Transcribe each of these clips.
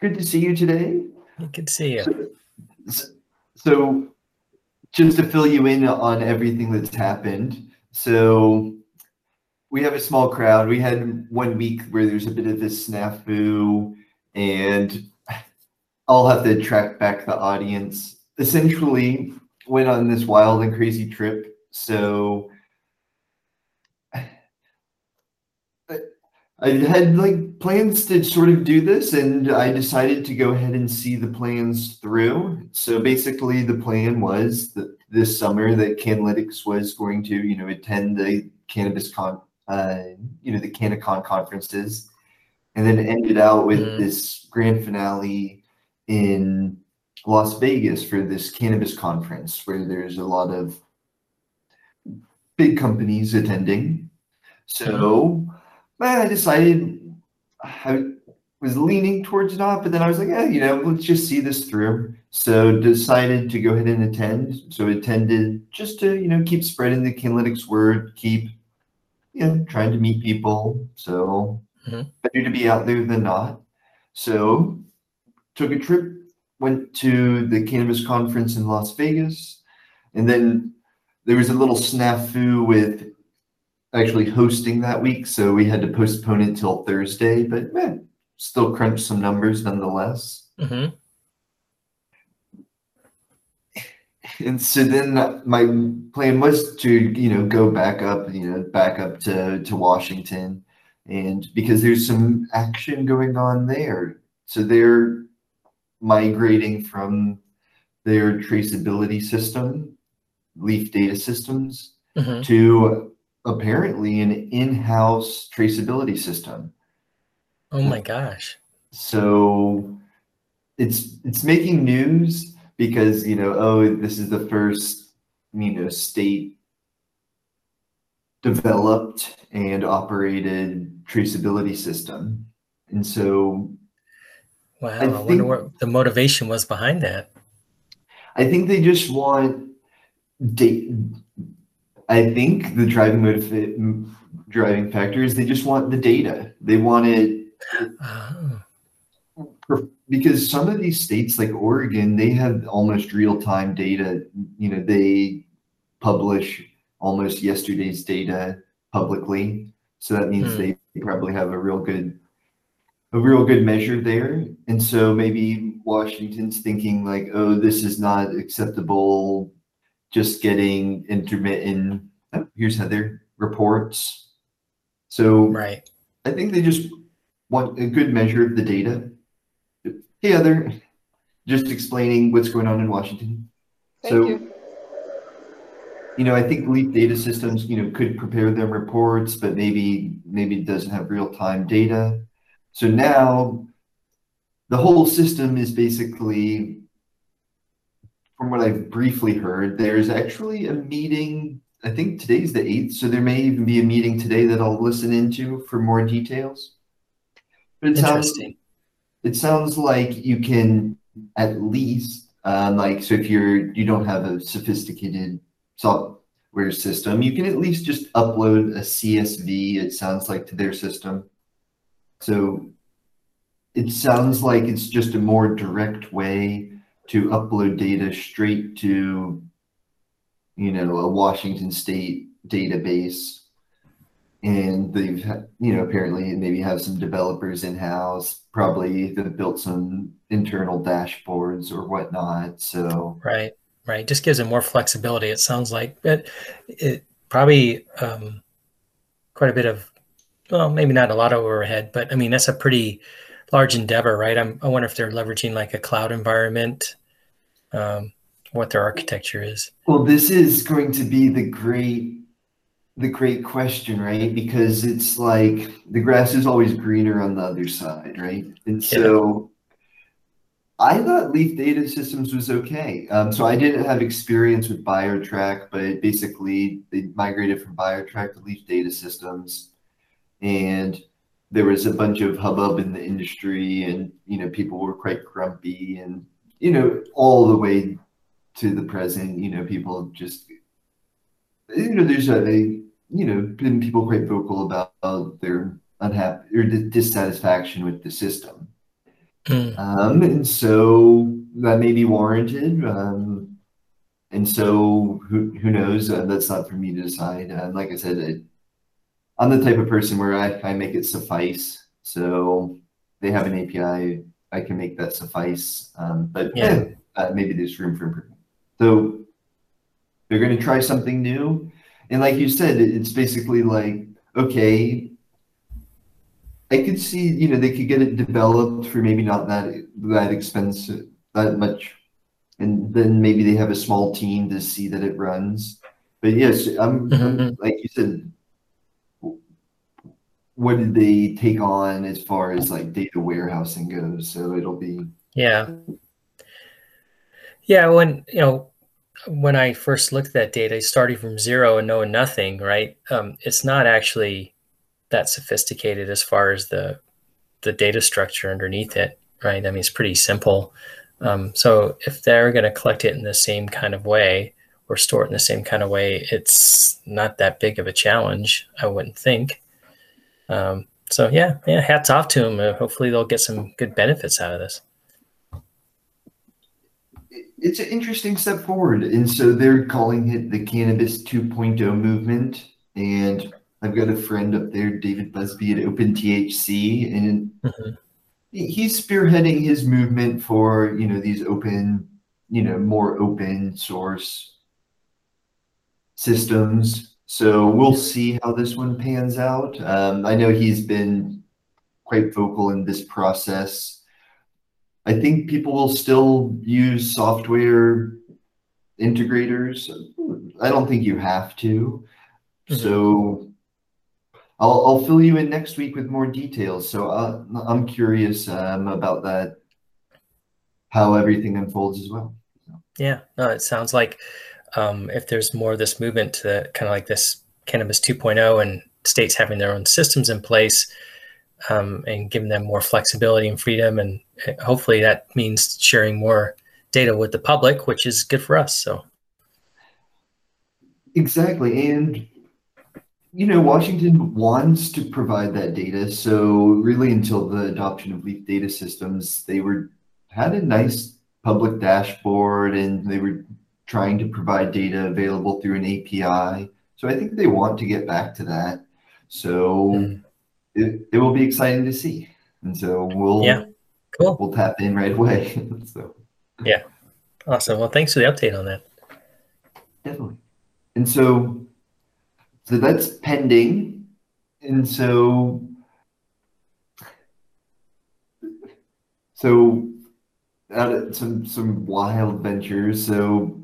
good to see you today. Good to see you. So, so, just to fill you in on everything that's happened. So, we have a small crowd. We had one week where there's a bit of this snafu, and I'll have to track back the audience. Essentially, went on this wild and crazy trip. So, I had like plans to sort of do this, and I decided to go ahead and see the plans through. So basically, the plan was that this summer that Cannlytics was going to, you know, attend the cannabis con, uh, you know, the CannaCon conferences, and then ended out with mm. this grand finale in Las Vegas for this cannabis conference, where there's a lot of big companies attending. So. Mm I decided I was leaning towards not, but then I was like, yeah, you know, let's just see this through. So decided to go ahead and attend. So attended just to, you know, keep spreading the Cannlytics word, keep, you know, trying to meet people. So mm-hmm. better to be out there than not. So took a trip, went to the cannabis conference in Las Vegas, and then there was a little snafu with actually hosting that week, so we had to postpone it till Thursday, but man, still crunch some numbers nonetheless. Mm-hmm. And so then my plan was to, you know, go back up, you know, back up to, to Washington. And because there's some action going on there. So they're migrating from their traceability system, Leaf data systems, mm-hmm. to apparently an in-house traceability system. Oh my gosh. So it's it's making news because you know oh this is the first you know state developed and operated traceability system and so wow i, I wonder what the motivation was behind that i think they just want data I think the driving motive, driving factor is they just want the data. They want it oh. because some of these states, like Oregon, they have almost real time data. You know, they publish almost yesterday's data publicly, so that means hmm. they probably have a real good a real good measure there. And so maybe Washington's thinking like, oh, this is not acceptable just getting intermittent. Oh, here's Heather reports. So right. I think they just want a good measure of the data. Hey Heather, just explaining what's going on in Washington. Thank so, you. You know, I think Leaf Data Systems, you know, could prepare them reports, but maybe maybe it doesn't have real time data. So now the whole system is basically from what I've briefly heard, there's actually a meeting. I think today's the 8th, so there may even be a meeting today that I'll listen into for more details. But it Interesting. Sounds, it sounds like you can at least, um, like, so if you're, you don't have a sophisticated software system, you can at least just upload a CSV, it sounds like, to their system. So it sounds like it's just a more direct way to upload data straight to, you know, a Washington State database. And they've, you know, apparently maybe have some developers in house, probably that built some internal dashboards or whatnot. So, right, right. Just gives it more flexibility. It sounds like, but it probably um, quite a bit of, well, maybe not a lot of overhead, but I mean, that's a pretty large endeavor, right? I'm, I wonder if they're leveraging like a cloud environment um, what their architecture is. Well, this is going to be the great the great question, right? Because it's like the grass is always greener on the other side, right? And so yeah. I thought Leaf Data Systems was okay. Um, so I didn't have experience with BioTrack, but basically they migrated from BioTrack to Leaf Data Systems, and there was a bunch of hubbub in the industry, and you know people were quite grumpy, and you know, all the way to the present, you know, people just, you know, there's a, you know, been people quite vocal about their unhappy or dissatisfaction with the system. Mm. Um, and so that may be warranted. Um, and so who, who knows? Uh, that's not for me to decide. Uh, like I said, it, I'm the type of person where I, I make it suffice. So they have an API, I can make that suffice. Um, but Yeah. yeah, uh, maybe there's room for improvement. So they're going to try something new. And like you said, it's basically like, okay, I could see, you know, they could get it developed for maybe not that that expensive, that much, and then maybe they have a small team to see that it runs. But yes, I'm, I'm Mhm. like you said, what did they take on as far as like data warehousing goes? So it'll be Yeah. Yeah, when you know when I first looked at that data, starting from zero and knowing nothing, right? Um, it's not actually that sophisticated as far as the the data structure underneath it, right? I mean, it's pretty simple. Um, so if they're going to collect it in the same kind of way or store it in the same kind of way, it's not that big of a challenge, I wouldn't think. Um, so yeah, yeah, hats off to them. Uh, hopefully, they'll get some good benefits out of this. it's an interesting step forward. And so they're calling it the Cannabis 2.0 movement. And I've got a friend up there, David Busby at OpenTHC, and Mhm. he's spearheading his movement for, you know, these open, you know, more open source systems. So we'll see how this one pans out. Um, I know he's been quite vocal in this process. I think people will still use software integrators. I don't think you have to. Mhm. So I'll, I'll fill you in next week with more details. So uh, I'm curious um, about that, how everything unfolds as well. Yeah, no, it sounds like um, if there's more of this movement to kind of like this cannabis 2.0 and states having their own systems in place um, and giving them more flexibility and freedom, and hopefully that means sharing more data with the public, which is good for us. So Exactly. And, you know, Washington wants to provide that data. So really until the adoption of Leaf data systems, they were had a nice public dashboard and they were trying to provide data available through an API. So I think they want to get back to that. So Mm. it, it will be exciting to see. And so we'll Yeah. cool, we'll tap in right away. so yeah. awesome. Well, thanks for the update on that. Definitely. And so, so that's pending. And so, so out of some some wild ventures. So,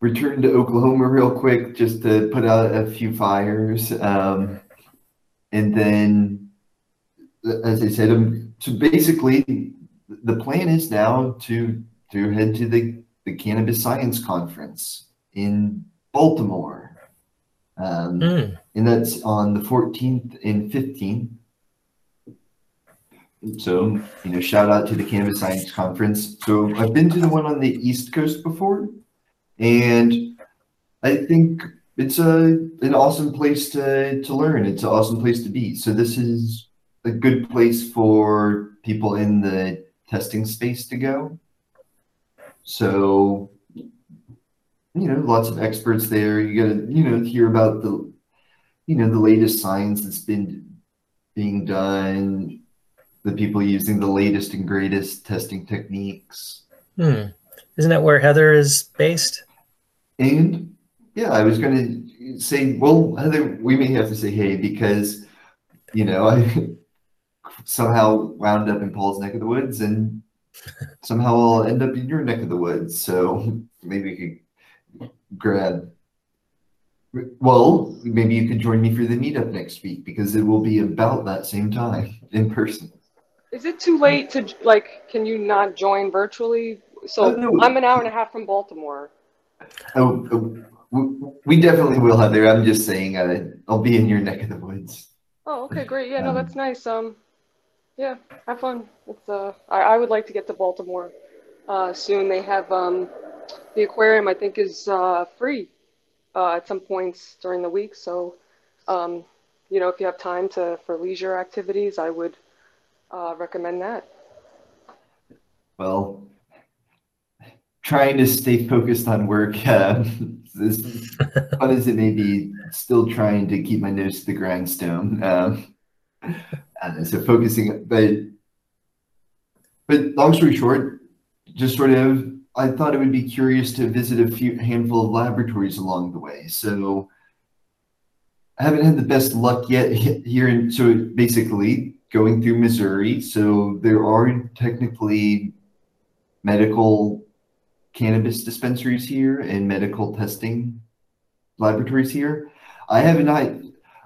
return to Oklahoma real quick, just to put out a few fires, um, and then, as I said, um, so basically, the plan is now to to head to the the Cannabis Science Conference in Baltimore. Um, Mm, and that's on the 14th and 15th. So, you know, shout out to the Cannabis Science Conference. So, I've been to the one on the East Coast before, and I think it's a an awesome place to to learn. It's an awesome place to be. So, this is a good place for people in the testing space to go. So, you know, lots of experts there. You got to, you know, hear about the, you know, the latest science that's been being done, the people using the latest and greatest testing techniques. hmm. Isn't that where Heather is based? And yeah, I was going to say, well, Heather, we may have to say hey because, you know, I somehow wound up in Paul's neck of the woods and somehow I'll end up in your neck of the woods. So maybe we could grab. Well, maybe you could join me for the meetup next week because it will be about that same time in person. Is it too late to like? Can you not join virtually? So Oh, no. I'm an hour and a half from Baltimore. Oh, oh, we- we definitely will, Heather. I'm just saying, uh, I'll be in your neck of the woods. Oh, okay, great. Yeah, no, Um, that's nice. Um, yeah, have fun. It's uh, I, I would like to get to Baltimore uh, soon. They have um, the aquarium. I think is uh, free uh, at some points during the week. So, um, you know, if you have time to for leisure activities, I would uh, recommend that. Well, trying to stay focused on work, uh, as fun as it may be, still trying to keep my nose to the grindstone. Um, uh, so focusing, but but long story short, just sort of, I thought it would be curious to visit a few handful of laboratories along the way. So I haven't had the best luck yet here. In, so basically, going through Missouri. So there are technically medical cannabis dispensaries here and medical testing laboratories here. I have not.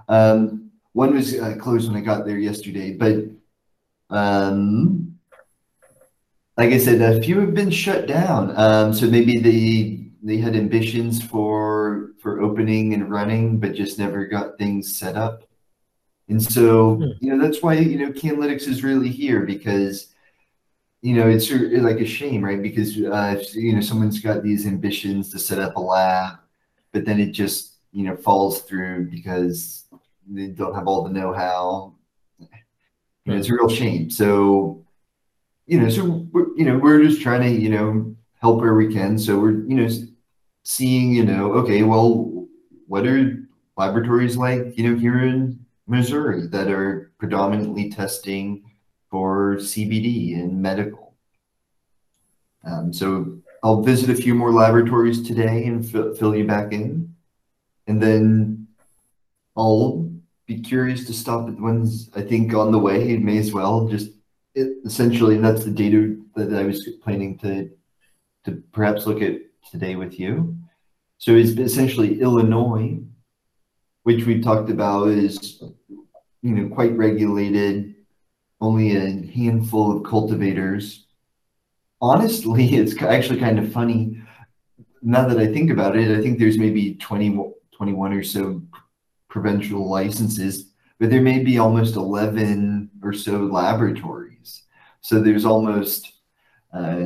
Um, one was uh, closed when I got there yesterday, but um, like I said, a few have been shut down. Um, so maybe they they had ambitions for for opening and running, but just never got things set up. And so, hmm. you know, that's why you know Cannlytics is really here because you know it's like a shame, right? Because uh, you know someone's got these ambitions to set up a lab, but then it just you know falls through because they don't have all the know-how. You know, it's a real shame. So you know, so we're, you know, we're just trying to, you know, help where we can. So we're, you know, seeing, you know, okay, well, what are laboratories like, you know, here in Missouri that are predominantly testing for CBD and medical. Um, so I'll visit a few more laboratories today and fill you back in. And then I'll be curious to stop at ones I think on the way. May as well just it, essentially, and that's the data that I was planning to to perhaps look at today with you. So it's essentially Illinois, which we've talked about is you know quite regulated, only a handful of cultivators. Honestly, it's actually kind of funny. Now that I think about it, I think there's maybe 20, 21 or so provincial licenses, but there may be almost 11 or so laboratories. So there's almost, uh,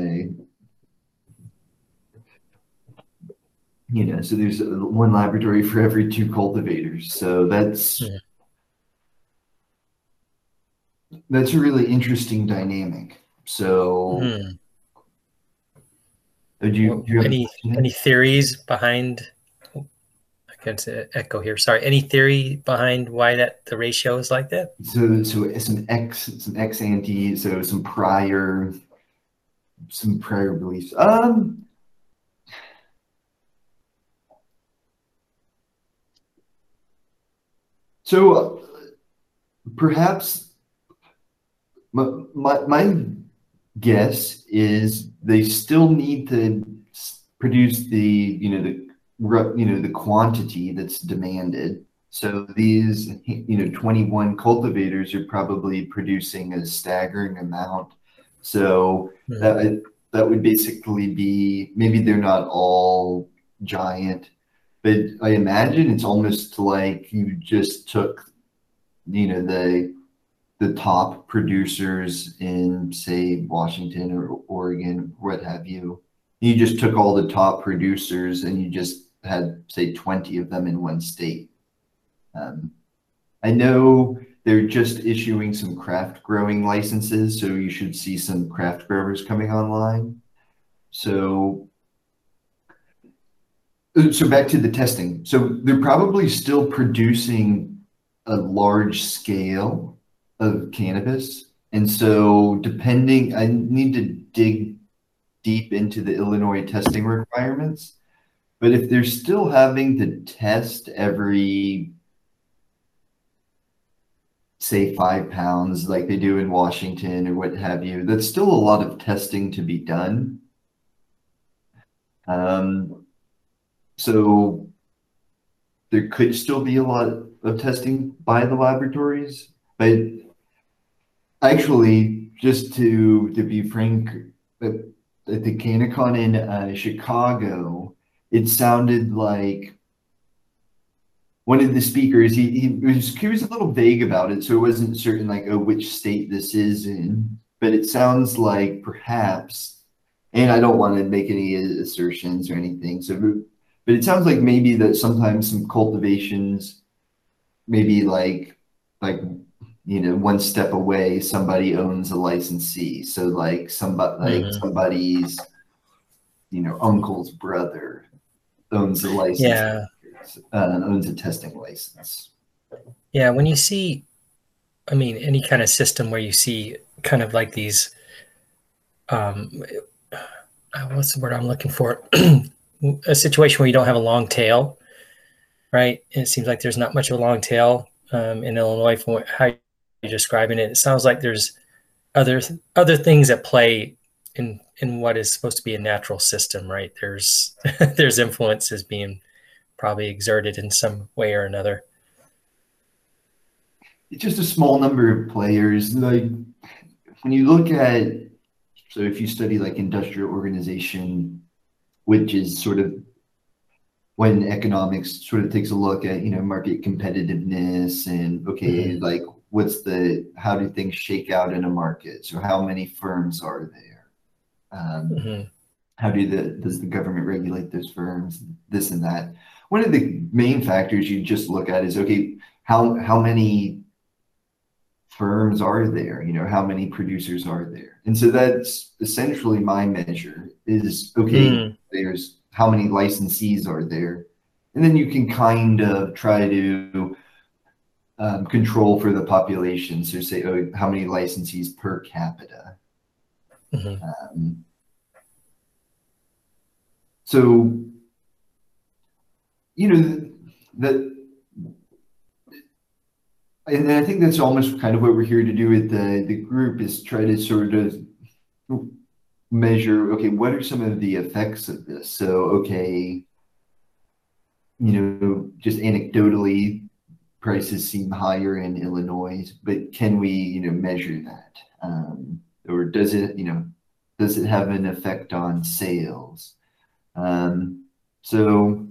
you know, so there's one laboratory for every two cultivators. So that's yeah. That's a really interesting dynamic. So, hmm. do you, do you any any theories behind? Against echo here. Sorry. Any theory behind why that the ratio is like that? So, so some ex, some ex ante, so some prior, some prior beliefs. Um, so uh, perhaps my, my, my guess is they still need to produce the you know the you know the quantity that's demanded so these you know 21 cultivators are probably producing a staggering amount so mm-hmm. that that would basically be maybe they're not all giant but i imagine it's almost like you just took you know the the top producers in say washington or oregon what have you you just took all the top producers and you just had say 20 of them in one state. Um, I know they're just issuing some craft growing licenses, so you should see some craft growers coming online. So, so back to the testing. So they're probably still producing a large scale of cannabis. And so depending, I need to dig deep into the Illinois testing requirements but if they're still having to test every, say, five pounds like they do in Washington or what have you, that's still a lot of testing to be done. Um, so there could still be a lot of testing by the laboratories, but actually, just to to be frank, at the CannaCon in uh, Chicago, it sounded like one of the speakers he, he was he was a little vague about it so it wasn't certain like oh which state this is in but it sounds like perhaps and i don't want to make any assertions or anything so but it sounds like maybe that sometimes some cultivations maybe like like you know, one step away, somebody owns a licensee. So like somebody, like Mhm. somebody's, you know, uncle's brother owns a license, Yeah. uh, owns a testing license. Yeah, when you see, I mean, any kind of system where you see kind of like these, um, uh, what's the word I'm looking for? a situation where you don't have a long tail, right? And it seems like there's not much of a long tail um, in Illinois from how describing it. It sounds like there's other other things at play in in what is supposed to be a natural system, right? There's there's influences being probably exerted in some way or another. It's just a small number of players. Like when you look at, so if you study like industrial organization, which is sort of when economics sort of takes a look at, you know, market competitiveness and okay, mm-hmm. like what's the, how do things shake out in a market? So how many firms are there? Um, Mhm. how do the does the government regulate those firms this and that one of the main factors you just look at is okay how how many firms are there you know how many producers are there and so that's essentially my measure is okay Mm. there's how many licensees are there and then you can kind of try to um, control for the population so say oh how many licensees per capita Mhm. um, so, you know, that, and I think that's almost kind of what we're here to do with the, the group is try to sort of measure, okay, what are some of the effects of this? So, okay, you know, just anecdotally, prices seem higher in Illinois, but can we, you know, measure that? Um, or does it, you know, does it have an effect on sales? Um, so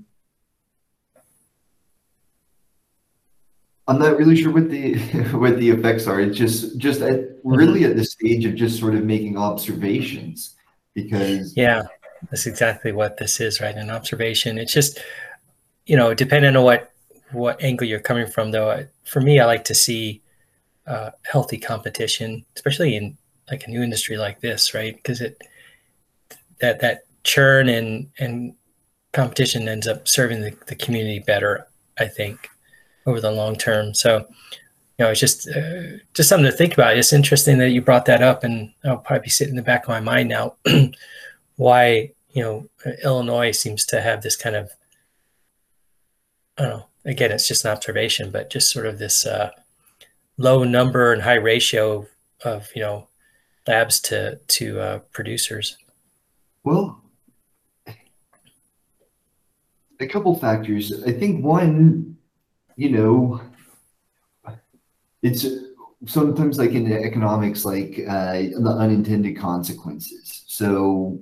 I'm not really sure what the what the effects are. It's just just at really at the stage of just sort of making observations because Yeah, that's exactly what this is, right? An observation. It's just, you know, depending on what what angle you're coming from, though. For me, I like to see uh, healthy competition, especially in like a new industry like this, right? Because it that that churn and and competition ends up serving the, the community better, I think, over the long term. So, you know, it's just uh, just something to think about. It's interesting that you brought that up, and I'll probably be sitting in the back of my mind now. why you know Illinois seems to have this kind of I don't know. Again, it's just an observation, but just sort of this uh, low number and high ratio of you know labs to to uh, producers. well a couple factors. I think one, you know, it's sometimes like in economics, like uh, the unintended consequences. So,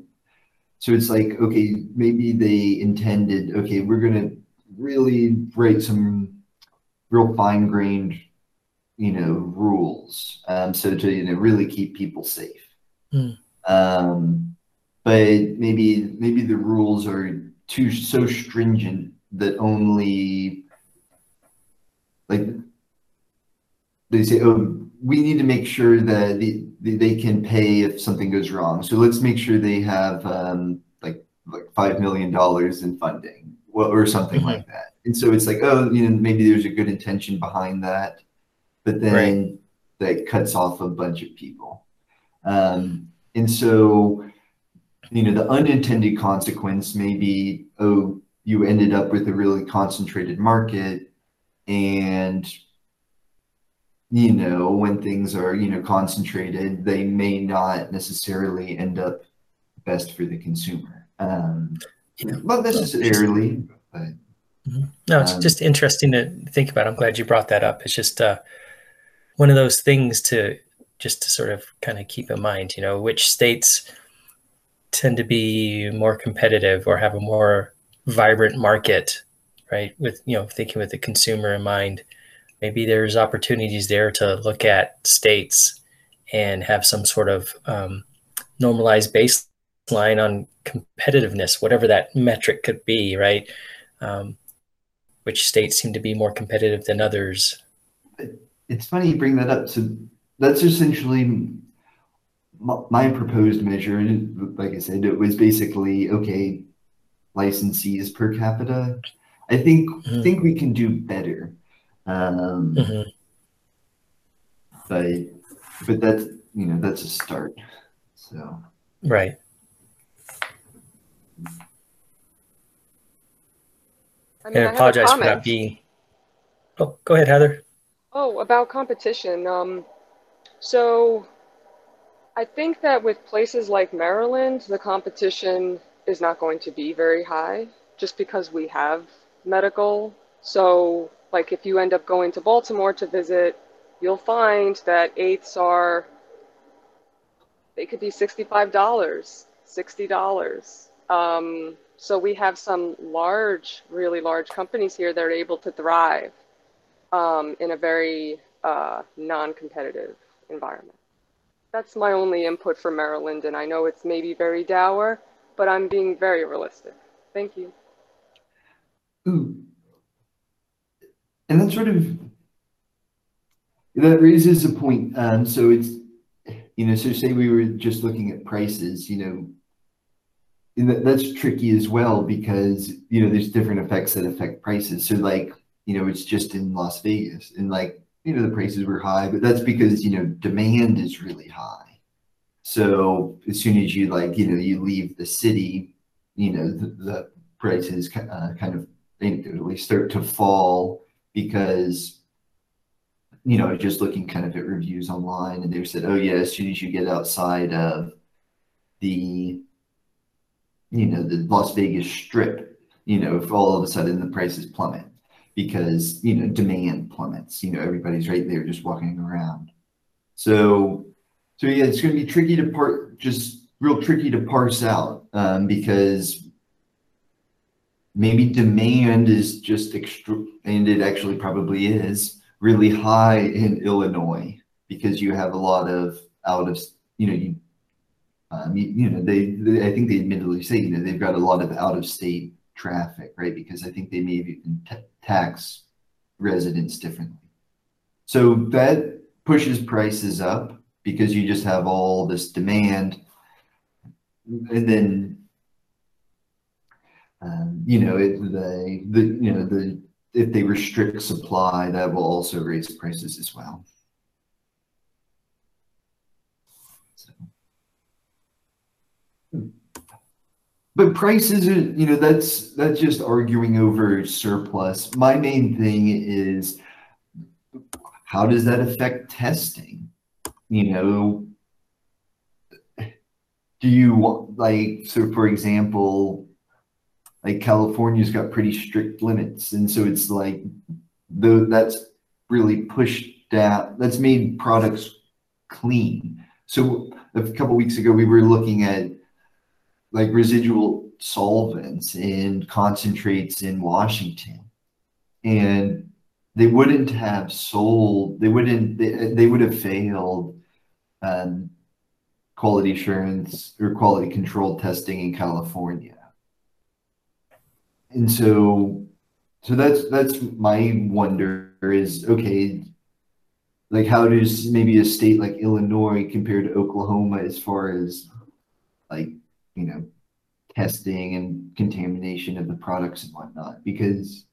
so it's like okay, maybe they intended okay, we're gonna really write some real fine grained, you know, rules, um, so to you know really keep people safe. Hmm. Um, but maybe maybe the rules are too so stringent that only like they say, oh, we need to make sure that the, the, they can pay if something goes wrong. So let's make sure they have um, like like five million dollars in funding, or something Mhm. like that. And so it's like, oh, you know, maybe there's a good intention behind that, but then that cuts off a bunch of people. Um, and so, you know, the unintended consequence may be, oh, you ended up with a really concentrated market and you know when things are you know concentrated they may not necessarily end up best for the consumer um Yeah. not necessarily but No, it's Um, just interesting to think about. I'm glad you brought that up. It's just uh, one of those things to just to sort of kind of keep in mind. You know, which states tend to be more competitive or have a more vibrant market, right? With you know, thinking with the consumer in mind. Maybe there's opportunities there to look at states and have some sort of um, normalized baseline on competitiveness, whatever that metric could be, right? Um, which states seem to be more competitive than others. it's funny you bring that up. So that's essentially my, proposed measure. And Like I said, it was basically okay, licensees per capita. I think Mhm. think we can do better. Um, Mhm. but but that's you know that's a start. So Right. I And I I have a apologize for not being. Oh, go ahead, Heather. Oh, about competition. Um, so I think that with places like Maryland, the competition is not going to be very high just because we have medical. So, like, if you end up going to Baltimore to visit, you'll find that eighths are, they could be $65, $60. Um, so we have some large, really large companies here that are able to thrive um, in a very uh, non-competitive environment. That's my only input for Maryland, and I know it's maybe very dour, but I'm being very realistic. Thank you. Ooh. And that sort of that raises a point. Um, so it's you know, so say we were just looking at prices, you know, that's tricky as well because you know there's different effects that affect prices. So like you know, it's just in Las Vegas, and like you know the prices were high, but that's because you know demand is really high. So as soon as you like you know you leave the city, you know the, the prices uh, kind of anecdotally start to fall because you know just looking kind of at reviews online and they said oh yeah as soon as you get outside of the you know the las vegas strip you know if all of a sudden the prices plummet because you know demand plummets you know everybody's right there just walking around. So so yeah it's going to be tricky to part just real tricky to parse out um, because maybe demand is just extra and it actually probably is really high in illinois because you have a lot of out of you know you um, you, you know they, they i think they admittedly say you know they've got a lot of out of state traffic right? Because i think they maybe tax residents differently. So that pushes prices up because you just have all this demand. And then um, you know, it, the, the, you know, the, if they restrict supply, that will also raise prices as well. So. But prices are, you know, that's, that's just arguing over surplus. My main thing is, how does that affect testing? You know, do you want, like, so for example, like California's got pretty strict limits, and so it's like the that's really pushed down. That's made products clean. So a couple weeks ago, we were looking at like residual solvents and concentrates in Washington, and they wouldn't have sold. They wouldn't. They, they would have failed. Um, quality assurance or quality control testing in California and so so that's that's my wonder is okay like how does maybe a state like illinois compare to oklahoma as far as like you know testing and contamination of the products and whatnot because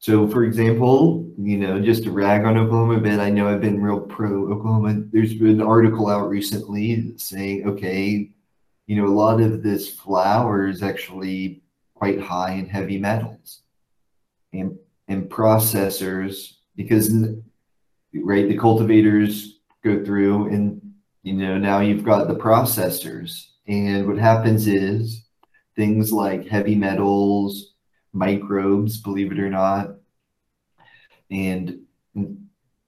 so for example you know just to rag on oklahoma a bit i know i've been real pro oklahoma. There's been an article out recently saying okay you know a lot of this flower is actually quite high in heavy metals and and processors because right the cultivators go through and you know now you've got the processors and what happens is things like heavy metals microbes believe it or not and,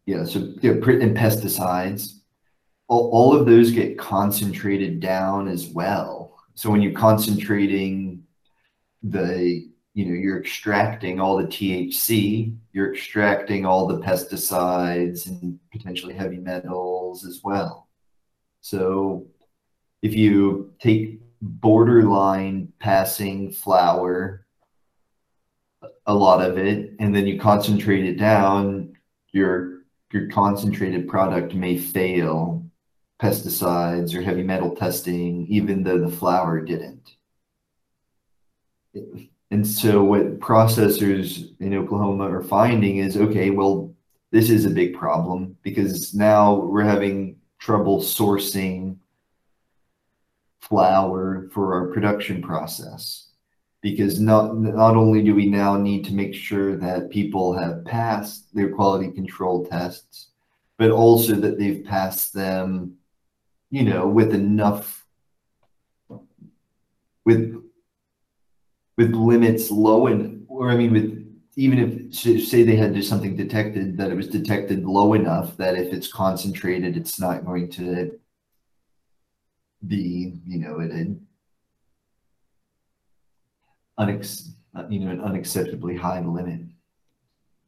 yeah so and pesticides all, all of those get concentrated down as well so when you're concentrating the you know you're extracting all the THC, you're extracting all the pesticides and potentially heavy metals as well. So if you take borderline passing flower, a lot of it, and then you concentrate it down, you're your concentrated product may fail pesticides or heavy metal testing, even though the flower didn't. And so what processors in Oklahoma are finding is, okay, well, this is a big problem because now we're having trouble sourcing flower for our production process. Because not not only do we now need to make sure that people have passed their quality control tests but also that they've passed them you know with enough with with limits low and or i mean with even if say they had just something detected that it was detected low enough that if it's concentrated it's not going to be you know at an unex you know an unacceptably high limit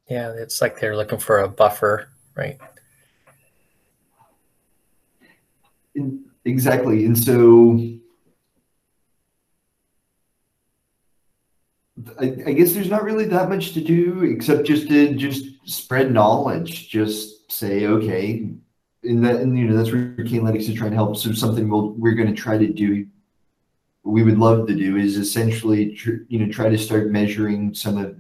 yeah it's like they're looking for a buffer right In, exactly and so I, I, guess there's not really that much to do except just to just spread knowledge. Just say, okay, and that, and you know, that's where Cannlytics is trying to help. So something we'll, we're going to try to do, we would love to do is essentially, you know, try to start measuring some of,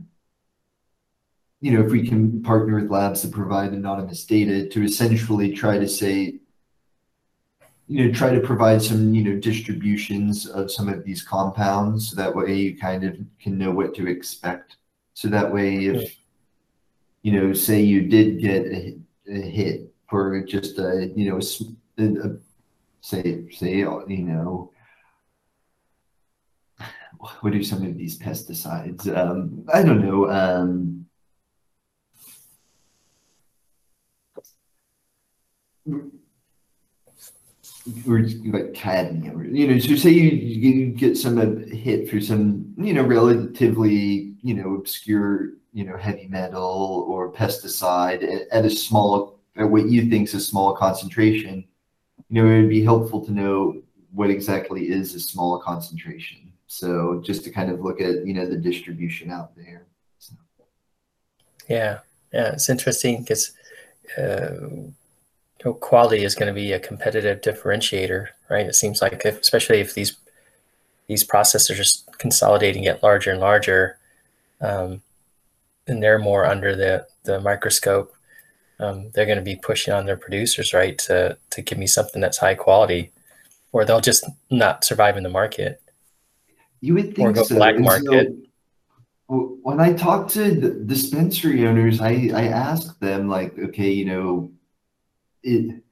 you know, if we can partner with labs that provide anonymous data to essentially try to say, you know, try to provide some, you know, distributions of some of these compounds. So that way you kind of can know what to expect. So that way, if, you know, say you did get a, a hit for just a, you know, a, a, say, say, you know, what are some of these pesticides? Um, I don't know. Um, or like cadmium, you know, so say you, you get some hit for some, you know, relatively, you know, obscure, you know, heavy metal or pesticide at, at a small, at what you think is a small concentration, you know, it would be helpful to know what exactly is a small concentration. So just to kind of look at, you know, the distribution out there. So. Yeah. Yeah. It's interesting because, uh, know, quality is going to be a competitive differentiator, right? It seems like, if, especially if these these processors are consolidating, get larger and larger, um, and they're more under the the microscope. Um, they're going to be pushing on their producers, right, to to give me something that's high quality, or they'll just not survive in the market. You would think so. Black market. So, when I talk to dispensary owners, I I ask them like, okay, you know, it,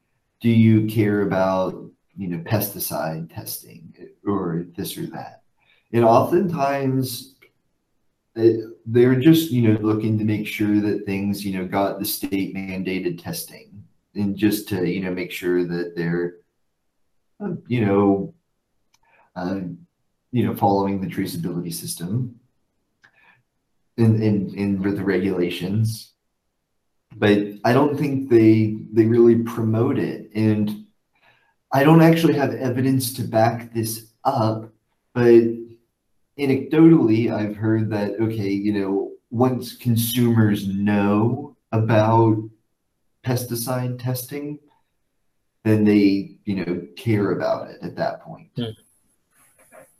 do you care about you know pesticide testing or this or that and oftentimes it, they're just you know looking to make sure that things you know got the state mandated testing and just to you know make sure that they're uh, you know uh, you know following the traceability system and and and with the regulations but I don't think they they really promote it. And I don't actually have evidence to back this up, but anecdotally, I've heard that okay, you know, once consumers know about pesticide testing, then they you know care about it at that point. Mm.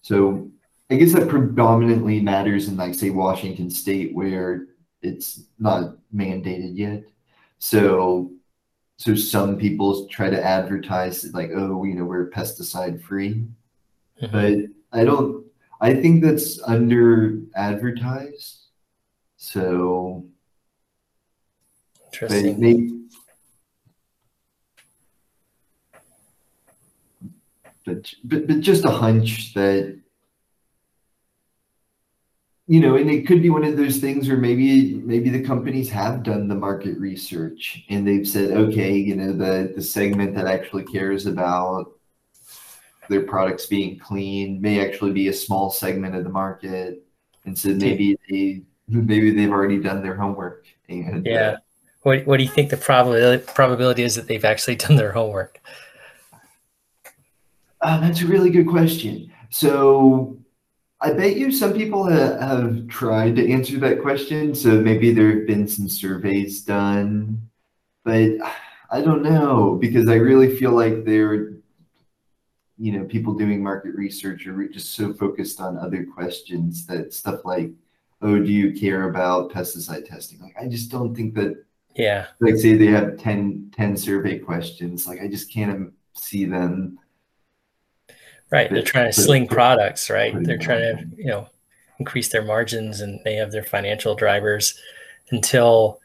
So I guess that predominantly matters in like say Washington State where it's not mandated yet. So so some people try to advertise like, oh, you know, we're pesticide free. Mm-hmm. But I don't I think that's under advertised. So Interesting. Maybe, but, but but just a hunch that you know, and it could be one of those things where maybe maybe the companies have done the market research and they've said, okay, you know, the the segment that actually cares about their products being clean may actually be a small segment of the market, and so maybe they maybe they've already done their homework. And, uh, yeah. What What do you think the probability probability is that they've actually done their homework? Uh, that's a really good question. So I bet you some people have tried to answer that question. So maybe there have been some surveys done but I don't know because I really feel like they're, you know, people doing market research are just so focused on other questions that stuff like, oh, do you care about pesticide testing? Like, I just don't think that, Yeah. like, say they have 10, 10 survey questions. Like, I just can't see them. Right. They're trying to put- sling products, right? They're trying to, you know, increase their margins and they have their financial drivers until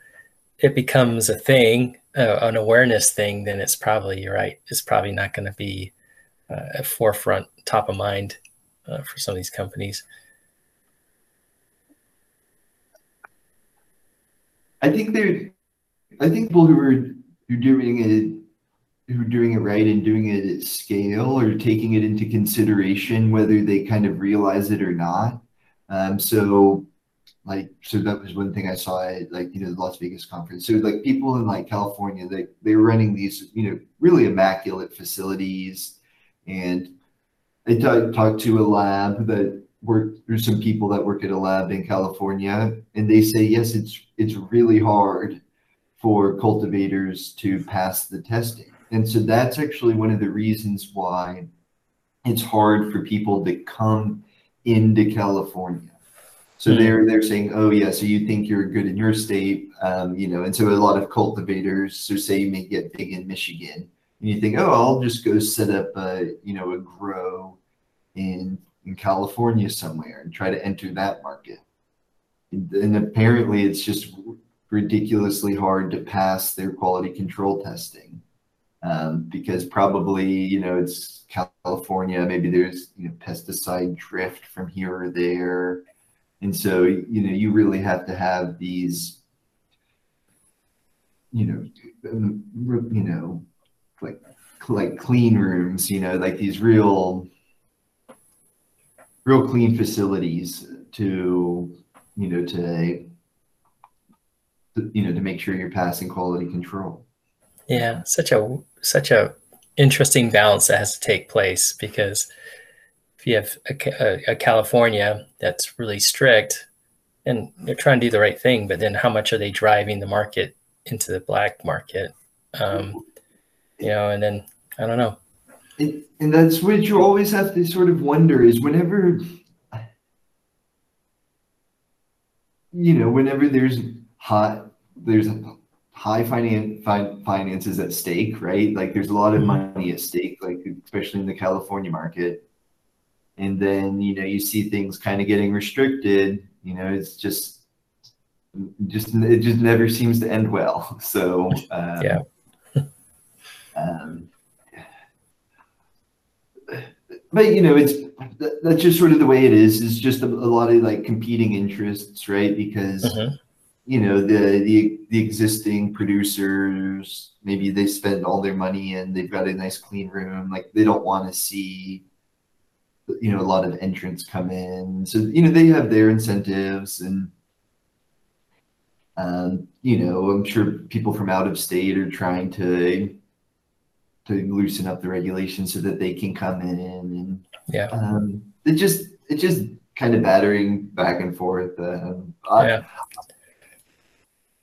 it becomes a thing, uh, an awareness thing, then it's probably, you're right, it's probably not going to be uh, a forefront, top of mind uh, for some of these companies. I think they're, I think people who are who are doing it, who are doing it right and doing it at scale are taking it into consideration whether they kind of realize it or not. Um, so, like, so that was one thing I saw at like you know the Las Vegas conference. So like people in like California, they they were running these you know really immaculate facilities, and I talked to a lab that work there's some people that work at a lab in California and they say yes it's it's really hard for cultivators to pass the testing. And so that's actually one of the reasons why it's hard for people to come into California. So Hmm. they're they're saying, oh yeah, so you think you're good in your state, um, you know, and so a lot of cultivators, so say you may get big in Michigan, and you think, oh, I'll just go set up a you know a grow in in California somewhere and try to enter that market. And, and apparently, it's just ridiculously hard to pass their quality control testing um, because probably you know it's California. Maybe there's you know pesticide drift from here or there, and so you know you really have to have these you know you know like like clean rooms. You know like these real real clean facilities to you know to, you know to make sure you're passing quality control Yeah, such a such a interesting balance that has to take place because if you have a, a, a California that's really strict and they're trying to do the right thing, but then how much are they driving the market into the black market? Um, you know, and then I don't know. and, and that's what you always have to sort of wonder is whenever you know whenever there's hot, there's high finance fi- finances at stake right like there's a lot of money at stake like especially in the california market and then you know you see things kind of getting restricted you know it's just just it just never seems to end well so um, Yeah. Um, but you know it's that's just sort of the way it is it's just a, a lot of like competing interests right because Mhm. you know the the the existing producers maybe they spend all their money and they've got a nice clean room like they don't want to see you know a lot of entrants come in so you know they have their incentives and um you know i'm sure people from out of state are trying to to loosen up the regulations so that they can come in and Yeah. um it just it just kind of battering back and forth um, I- Yeah.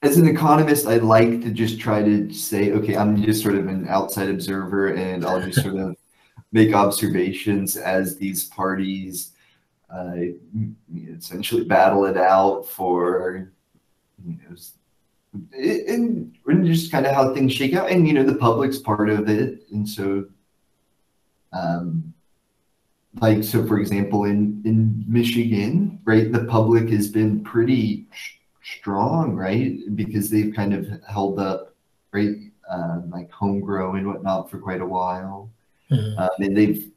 as an economist, I like to just try to say, okay, I'm just sort of an outside observer and I'll just sort of make observations as these parties uh, essentially battle it out for, you know, and, and just kind of how things shake out. And, you know, the public's part of it. And so, um, like, so for example, in, in Michigan, right, the public has been pretty strong, right? Because they've kind of held up, right, uh, like home grow and whatnot for quite a while. Mhm. Um, and they've,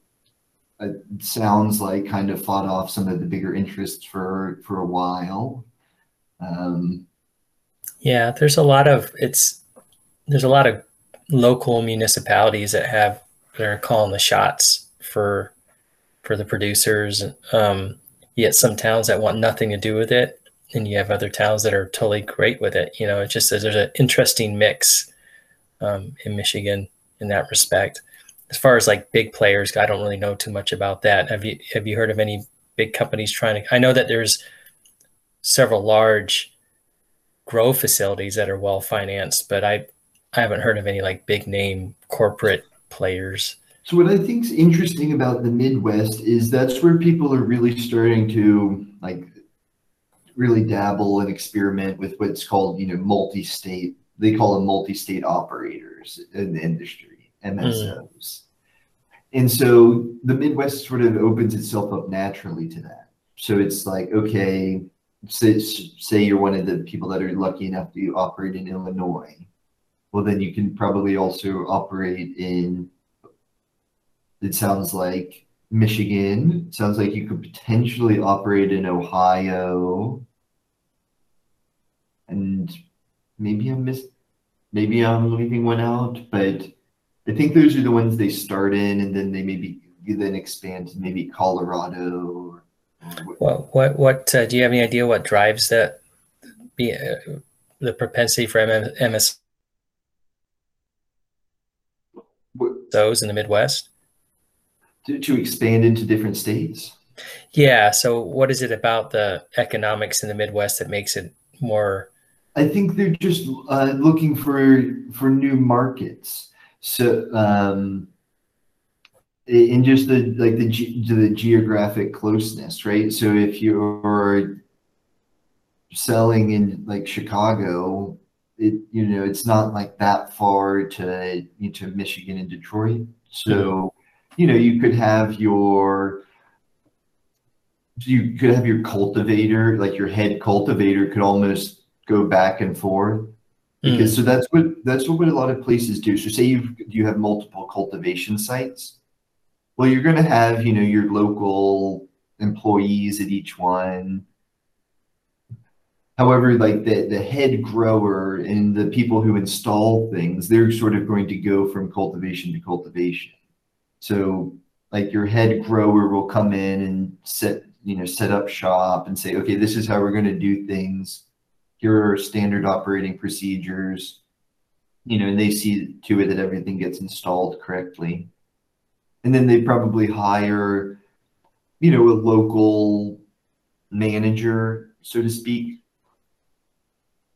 uh, it sounds like, kind of fought off some of the bigger interests for for a while. Um, Yeah, there's a lot of it's there's a lot of local municipalities that have they're calling the shots for for the producers. Um, you get some towns that want nothing to do with it, and you have other towns that are totally great with it. You know, it just there's an interesting mix um, in Michigan in that respect. As far as like big players, I don't really know too much about that. Have you have you heard of any big companies trying to? I know that there's several large grow facilities that are well financed, but I I haven't heard of any like big name corporate players. So what I think is interesting about the Midwest is that's where people are really starting to like really dabble and experiment with what's called, you know, multi-state. They call them multi-state operators in the industry, MSOs. Mm. And so the Midwest sort of opens itself up naturally to that. So it's like, okay, say, say you're one of the people that are lucky enough to operate in Illinois. Well, then you can probably also operate in, it sounds like Michigan. Sounds like you could potentially operate in Ohio. And maybe I'm miss, maybe I'm leaving one out, but I think those are the ones they start in, and then they maybe then expand to maybe Colorado. What what what uh, do you have any idea what drives that? Be uh, the propensity for M- MS those in the Midwest to, to expand into different states. Yeah. So, what is it about the economics in the Midwest that makes it more? I think they're just uh, looking for for new markets. So, um, in just the like the the geographic closeness, right? So if you're selling in like Chicago, it you know it's not like that far to to Michigan and Detroit. So you know you could have your you could have your cultivator, like your head cultivator, could almost go back and forth because mm. so that's what that's what a lot of places do. So say you you have multiple cultivation sites. Well, you're going to have you know your local employees at each one. However, like the the head grower and the people who install things, they're sort of going to go from cultivation to cultivation. So like your head grower will come in and set you know set up shop and say, okay, this is how we're going to do things Here are standard operating procedures, you know, and they see to it that everything gets installed correctly. And then they probably hire, you know, a local manager, so to speak,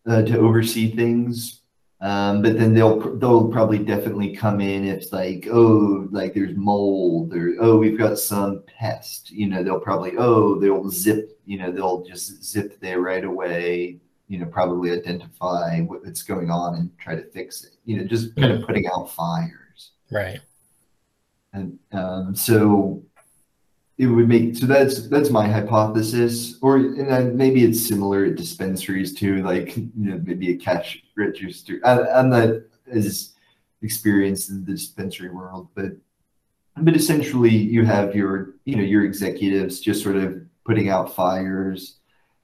uh, to oversee things. Um, but then they'll they'll probably definitely come in if like oh like there's mold or oh we've got some pest you know they'll probably oh they'll zip you know they'll just zip there right away you know, probably identify what's going on and try to fix it. You know, just kind of putting out fires. Right. And um, so it would make so that's that's my hypothesis, or and maybe it's similar at dispensaries too, like you know maybe a cash register. I, I'm not as experienced in the dispensary world, but but essentially you have your you know your executives just sort of putting out fires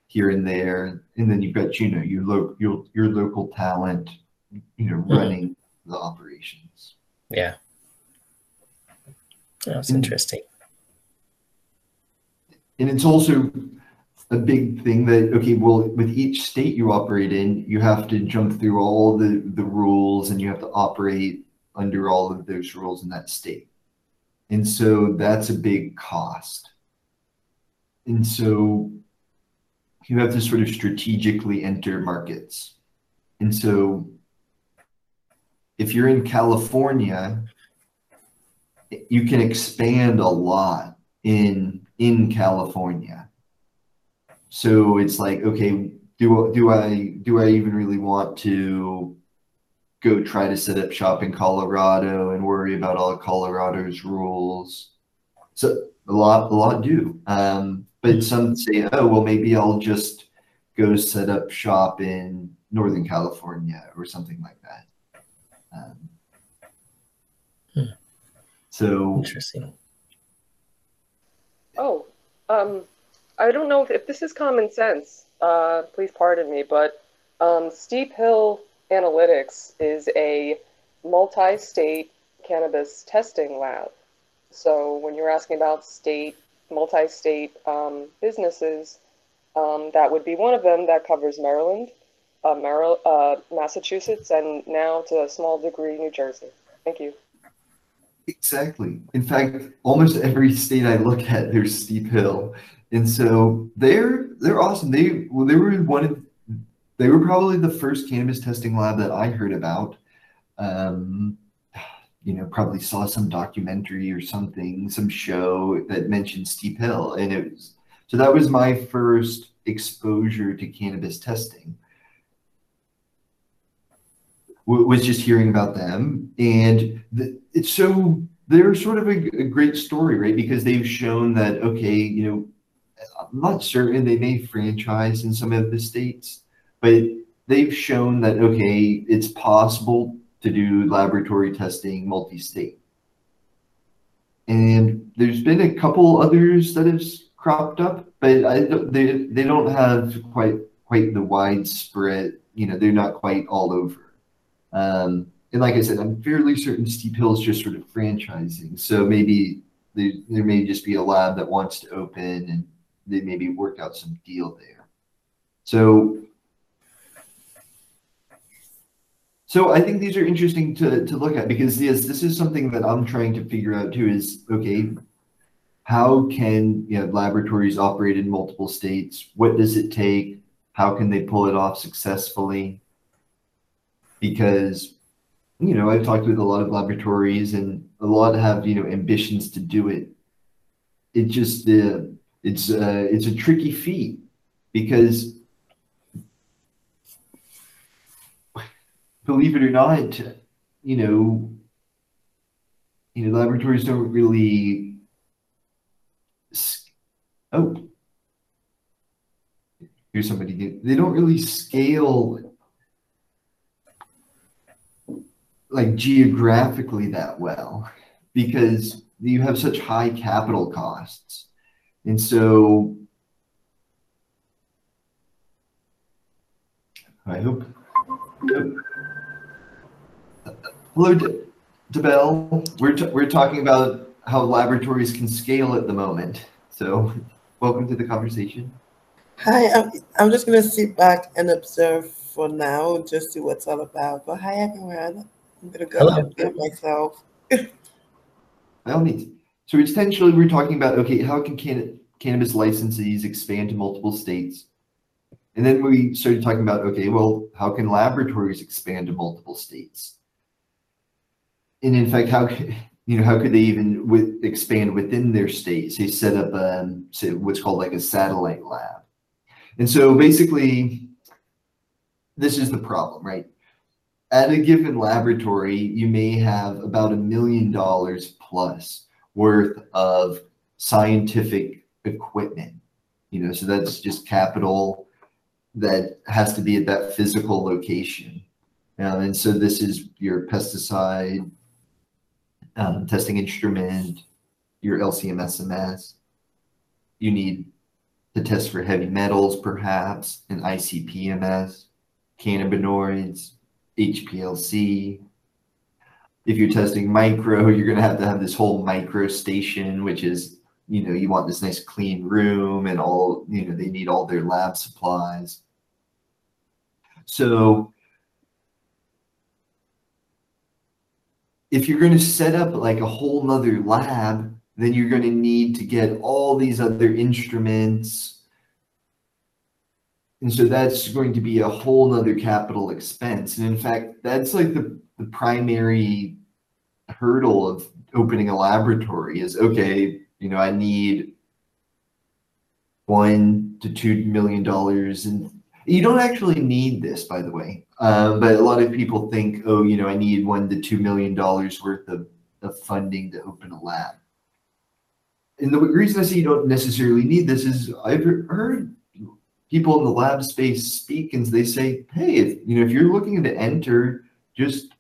here and there, and then you've got you know your lo- your your local talent, you know, mm-hmm. running mm-hmm. the operations. Yeah, that's and, mm. interesting. And it's also a big thing that okay, well, with each state you operate in, you have to jump through all the the rules, and you have to operate under all of those rules in that state. And so that's a big cost. And so you have to sort of strategically enter markets. And so if you're in California, you can expand a lot in in California. So it's like, okay, do do I do I even really want to go try to set up shop in Colorado and worry about all Colorado's rules? So a lot a lot do. Um, but some say, oh, well, maybe I'll just go set up shop in Northern California or something like that. Um. So interesting. Oh, um, I don't know if, if this is common sense. Uh, please pardon me, but um, Steep Hill Analytics is a multi-state cannabis testing lab. So when you're asking about state multi-state um, businesses. Um, that would be one of them that covers Maryland, uh, Maryland, uh, Massachusetts, and now to a small degree New Jersey. Thank you. Exactly. In fact, almost every state I look at, there's steep hill, and so they're they're awesome. They well, they were one of they were probably the first cannabis testing lab that I heard about. um, you know, probably saw some documentary or something, some show that mentioned Steep Hill. And it was, so that was my first exposure to cannabis testing was just hearing about them. And it's so they're sort of a, a, great story right? Because they've shown that okay you know i'm not certain they may franchise in some of the states but they've shown that okay it's possible to do laboratory testing multi-state. And there's been a couple others that have cropped up but I, they, they don't have quite quite the widespread you know they're not quite all over um, and like I said, I'm fairly certain Steep Hill is just sort of franchising. So maybe there, there may just be a lab that wants to open and they maybe work out some deal there. So, so I think these are interesting to, to look at because yes, this is something that I'm trying to figure out too is, okay, how can you know, laboratories operate in multiple states? What does it take? How can they pull it off successfully? Because you know I've talked with a lot of laboratories and a lot have you know ambitions to do it. It just uh, it's uh, it's a tricky feat because believe it or not, you know, you know laboratories don't really. Oh, here's somebody. They don't really scale like geographically that well because you have such high capital costs. And so I hope. Hello, Debel. We're, we're talking about how laboratories can scale at the moment. So welcome to the conversation. Hi, I'm, I'm just going to sit back and observe for now, just see what's all about. But hi, everyone. I'm gonna go Hello. myself. By all means. So essentially, we're talking about okay, how can can cannabis licensees expand to multiple states? And then we started talking about okay, well, how can laboratories expand to multiple states? And in fact, how you know how could they even with expand within their states? They set up um, say what's called like a satellite lab. And so basically, this is the problem, right? At a given laboratory, you may have about a million dollars plus worth of scientific equipment. You know, so that's just capital that has to be at that physical location. Um, and so this is your pesticide um, testing instrument, your LCMS You need to test for heavy metals, perhaps, an ICP-MS, cannabinoids, HPLC. If you're testing micro, you're going to have to have this whole micro station, which is, you know, you want this nice clean room and all, you know, they need all their lab supplies. So if you're going to set up like a whole nother lab, then you're going to need to get all these other instruments, and so that's going to be a whole nother capital expense. And in fact, that's like the, the primary hurdle of opening a laboratory is okay, you know, I need one to two million dollars. And you don't actually need this by the way. Um, but a lot of people think oh you know i need one to two million dollars worth of, of funding to open a lab. And the reason i say you don't necessarily need this is i've heard people in the lab space speak and they say, hey, if you know, if you're looking to enter, just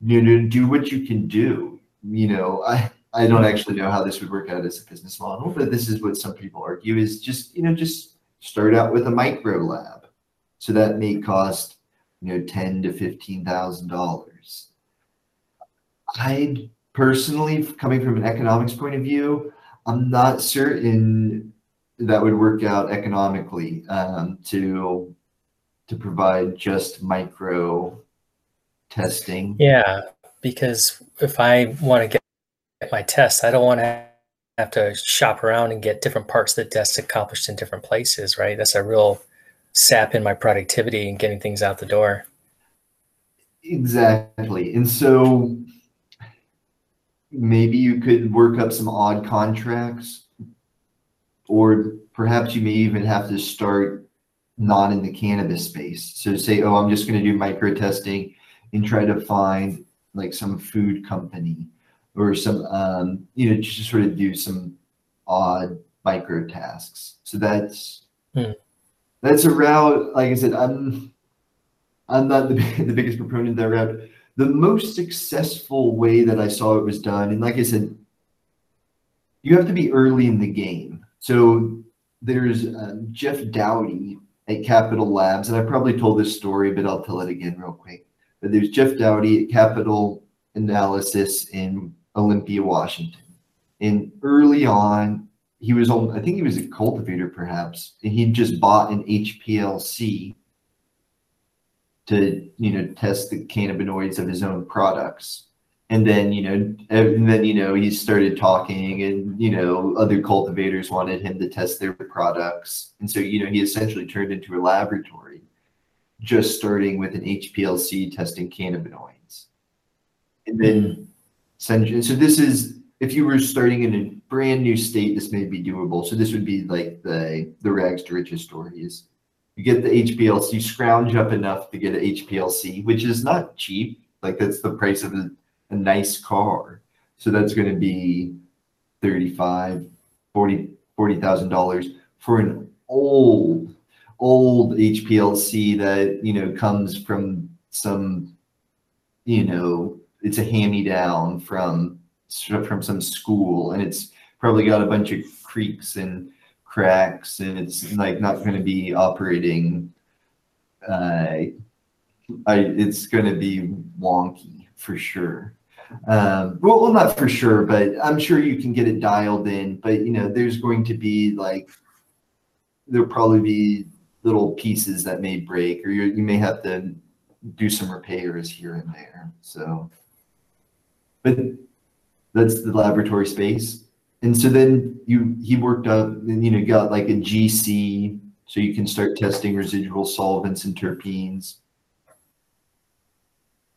you know, do what you can do. You know, I I don't actually know how this would work out as a business model, but this is what some people argue is just, you know, just start out with a micro lab. So that may cost, you know, ten to fifteen thousand dollars. I personally, coming from an economics point of view, I'm not certain that would work out economically um, to to provide just micro testing. Yeah, because if I want to get my test, I don't want to have to shop around and get different parts of the test accomplished in different places, right? That's a real sap in my productivity and getting things out the door. Exactly. And so maybe you could work up some odd contracts, or perhaps you may even have to start not in the cannabis space. So say, oh, I'm just going to do micro testing and try to find like some food company or some, um, you know, just sort of do some odd micro tasks. So that's Hmm. that's a route. Like I said, I'm I'm not the, the biggest proponent of that route. The most successful way that I saw it was done, and like I said, you have to be early in the game. So there's um, Jeff Dowdy at Capital Labs, and I probably told this story, but I'll tell it again real quick. But there's Jeff Dowdy at Capital Analysis in Olympia, Washington. And early on, he was on, I think he was a cultivator perhaps, and he just bought an HPLC to, you know, test the cannabinoids of his own products. And then, you know, and then, you know, he started talking and, you know, other cultivators wanted him to test their products. And so, you know, he essentially turned into a laboratory, just starting with an HPLC testing cannabinoids. And then, hmm. essentially, so this is, if you were starting in a brand new state, this may be doable. So this would be like the, the rags to riches stories. You get the HPLC, you scrounge up enough to get an HPLC, which is not cheap. Like that's the price of a, a nice car. So that's going to be 35, 40, $40,000 for an old, old HPLC that, you know, comes from some, you know, it's a hand-me-down from from some school and it's probably got a bunch of creaks and cracks and it's like not going to be operating uh I, it's going to be wonky for sure um well, well not for sure but i'm sure you can get it dialed in but you know there's going to be like there'll probably be little pieces that may break or you you may have to do some repairs here and there so but that's the laboratory space. And so then you he worked up, you know, got like a GC, so you can start testing residual solvents and terpenes.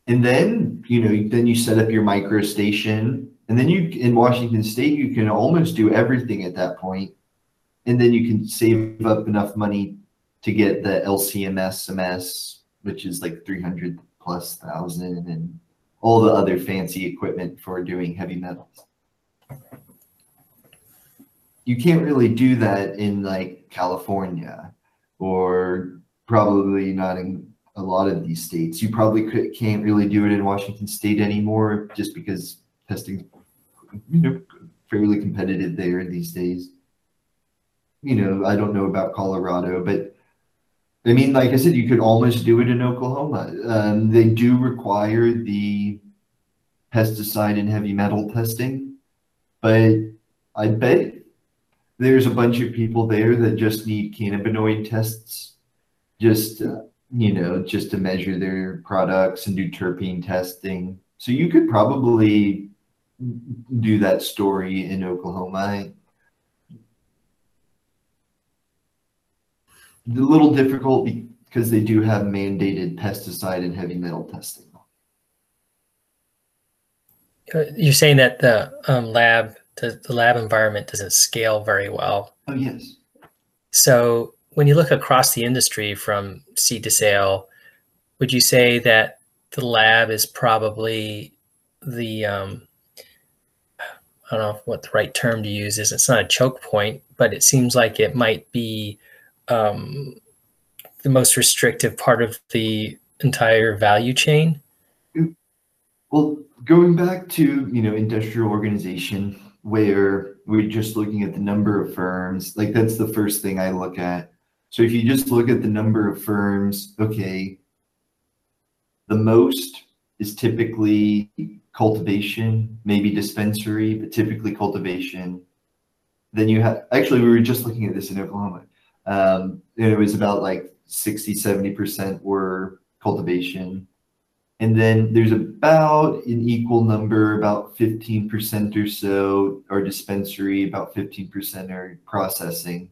And then, you know, then you set up your micro station. And then you in Washington State, you can almost do everything at that point. And then you can save up enough money to get the LCMS MS, which is like 300 plus thousand and all the other fancy equipment for doing heavy metals. You can't really do that in like California or probably not in a lot of these states. You probably could, can't really do it in Washington state anymore just because testing, you know, fairly competitive there these days. You know, I don't know about Colorado, but I mean, like I said, you could almost do it in Oklahoma. Um, they do require the pesticide and heavy metal testing, but I bet there's a bunch of people there that just need cannabinoid tests, just uh, you know, just to measure their products and do terpene testing. So you could probably do that story in Oklahoma. a little difficult because they do have mandated pesticide and heavy metal testing. Uh, You're saying that the um, lab, the, the lab environment doesn't scale very well. Oh, yes. So when you look across the industry from seed to sale, would you say that the lab is probably the um, I don't know what the right term to use is. It's not a choke point, but it seems like it might be um, the most restrictive part of the entire value chain. Well, going back to, you know, industrial organization where we're just looking at the number of firms, like that's the first thing I look at. So if you just look at the number of firms, okay, the most is typically cultivation, maybe dispensary, but typically cultivation. Then you have, actually, we were just looking at this in Oklahoma. Um, it was about like 60, 70% were cultivation. And then there's about an equal number, about 15% or so are dispensary, about 15% are processing.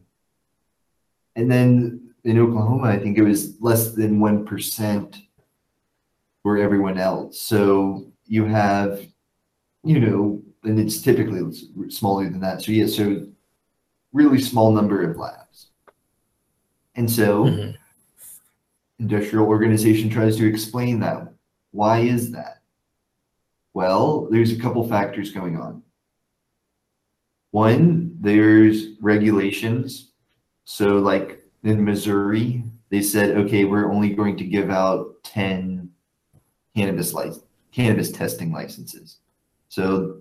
And then in Oklahoma, I think it was less than 1% for everyone else. So you have, you know, and it's typically smaller than that. So yeah, so really small number of labs. And so mm-hmm. industrial organization tries to explain that. Why is that? Well, there's a couple factors going on. One, there's regulations. So like in Missouri, they said, okay, we're only going to give out 10 cannabis license, cannabis testing licenses. So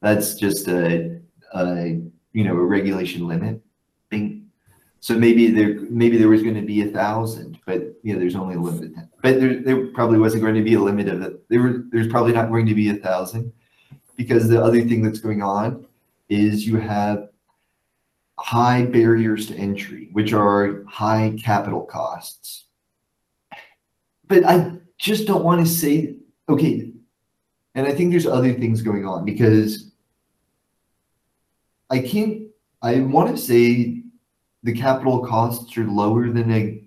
that's just a, a you know a regulation limit thing. So maybe there maybe there was going to be a thousand, but you know there's only a limit. But there, there probably wasn't going to be a limit of it. There were, there's probably not going to be a thousand because the other thing that's going on is you have high barriers to entry, which are high capital costs. But I just don't want to say, okay, and I think there's other things going on because I can't, I want to say the capital costs are lower than a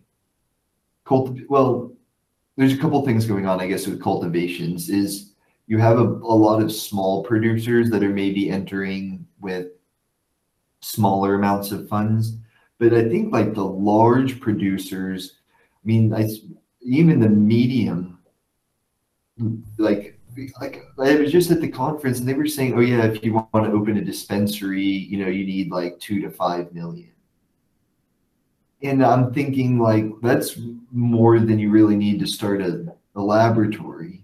cultivate. Well, there's a couple things going on, I guess, with cultivations is you have a, a lot of small producers that are maybe entering with smaller amounts of funds. But I think like the large producers, I mean, I, even the medium, like like I was just at the conference and they were saying, oh yeah, if you want to open a dispensary, you know, you need like two to five million. And I'm thinking like that's more than you really need to start a, a laboratory.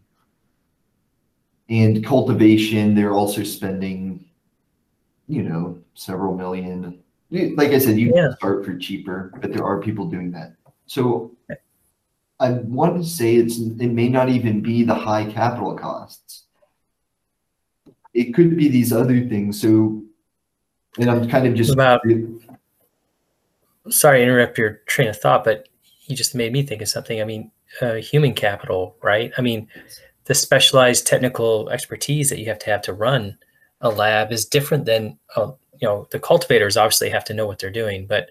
And cultivation, they're also spending, you know, several million. Like I said, you yeah. can start for cheaper, but there are people doing that. So I want to say it's it may not even be the high capital costs. It could be these other things. So, and I'm kind of just about. Sorry to interrupt your train of thought, but you just made me think of something. I mean, uh, human capital, right? I mean, the specialized technical expertise that you have to have to run a lab is different than uh, you know the cultivators obviously have to know what they're doing, but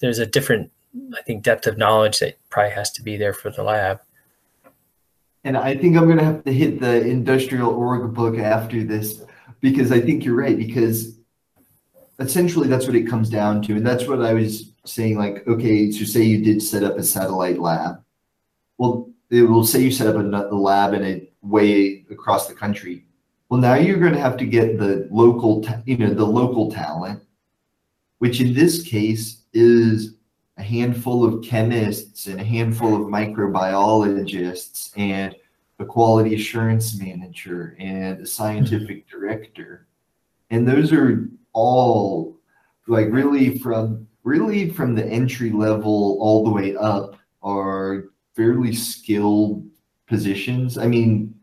there's a different I think depth of knowledge that probably has to be there for the lab. And I think I'm going to have to hit the industrial org book after this because I think you're right. Because essentially that's what it comes down to. And that's what I was saying. Like, okay, so say you did set up a satellite lab. Well, it will say you set up a, lab in a way across the country. Well, now you're going to have to get the local, you know, the local talent, which in this case is a handful of chemists and a handful of microbiologists and a quality assurance manager and a scientific mm-hmm. director. And those are all like really from really from the entry level all the way up are fairly skilled positions. I mean,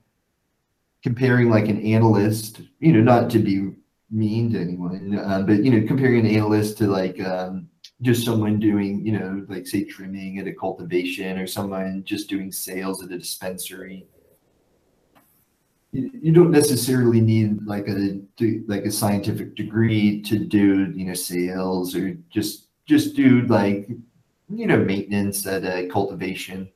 comparing like an analyst, you know, not to be mean to anyone, uh, but you know, comparing an analyst to like um, just someone doing, you know, like say trimming at a cultivation or someone just doing sales at a dispensary. You, you don't necessarily need like a like a scientific degree to do, you know, sales or just just do like you know maintenance at a cultivation.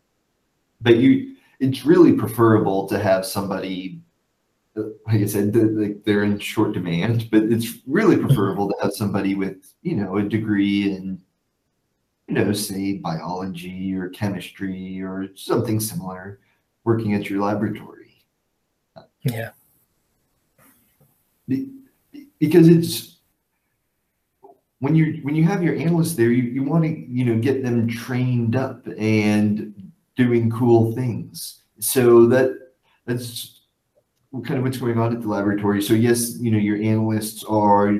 But you it's really preferable to have somebody like I said, they're in short demand, but it's really mm-hmm. preferable to have somebody with, you know, a degree in, you know, say biology or chemistry or something similar working at your laboratory. Yeah. Because it's when you when you have your analysts there, you, you want to, you know, get them trained up and doing cool things. So that that's kind of what's going on at the laboratory. So yes, you know, your analysts are,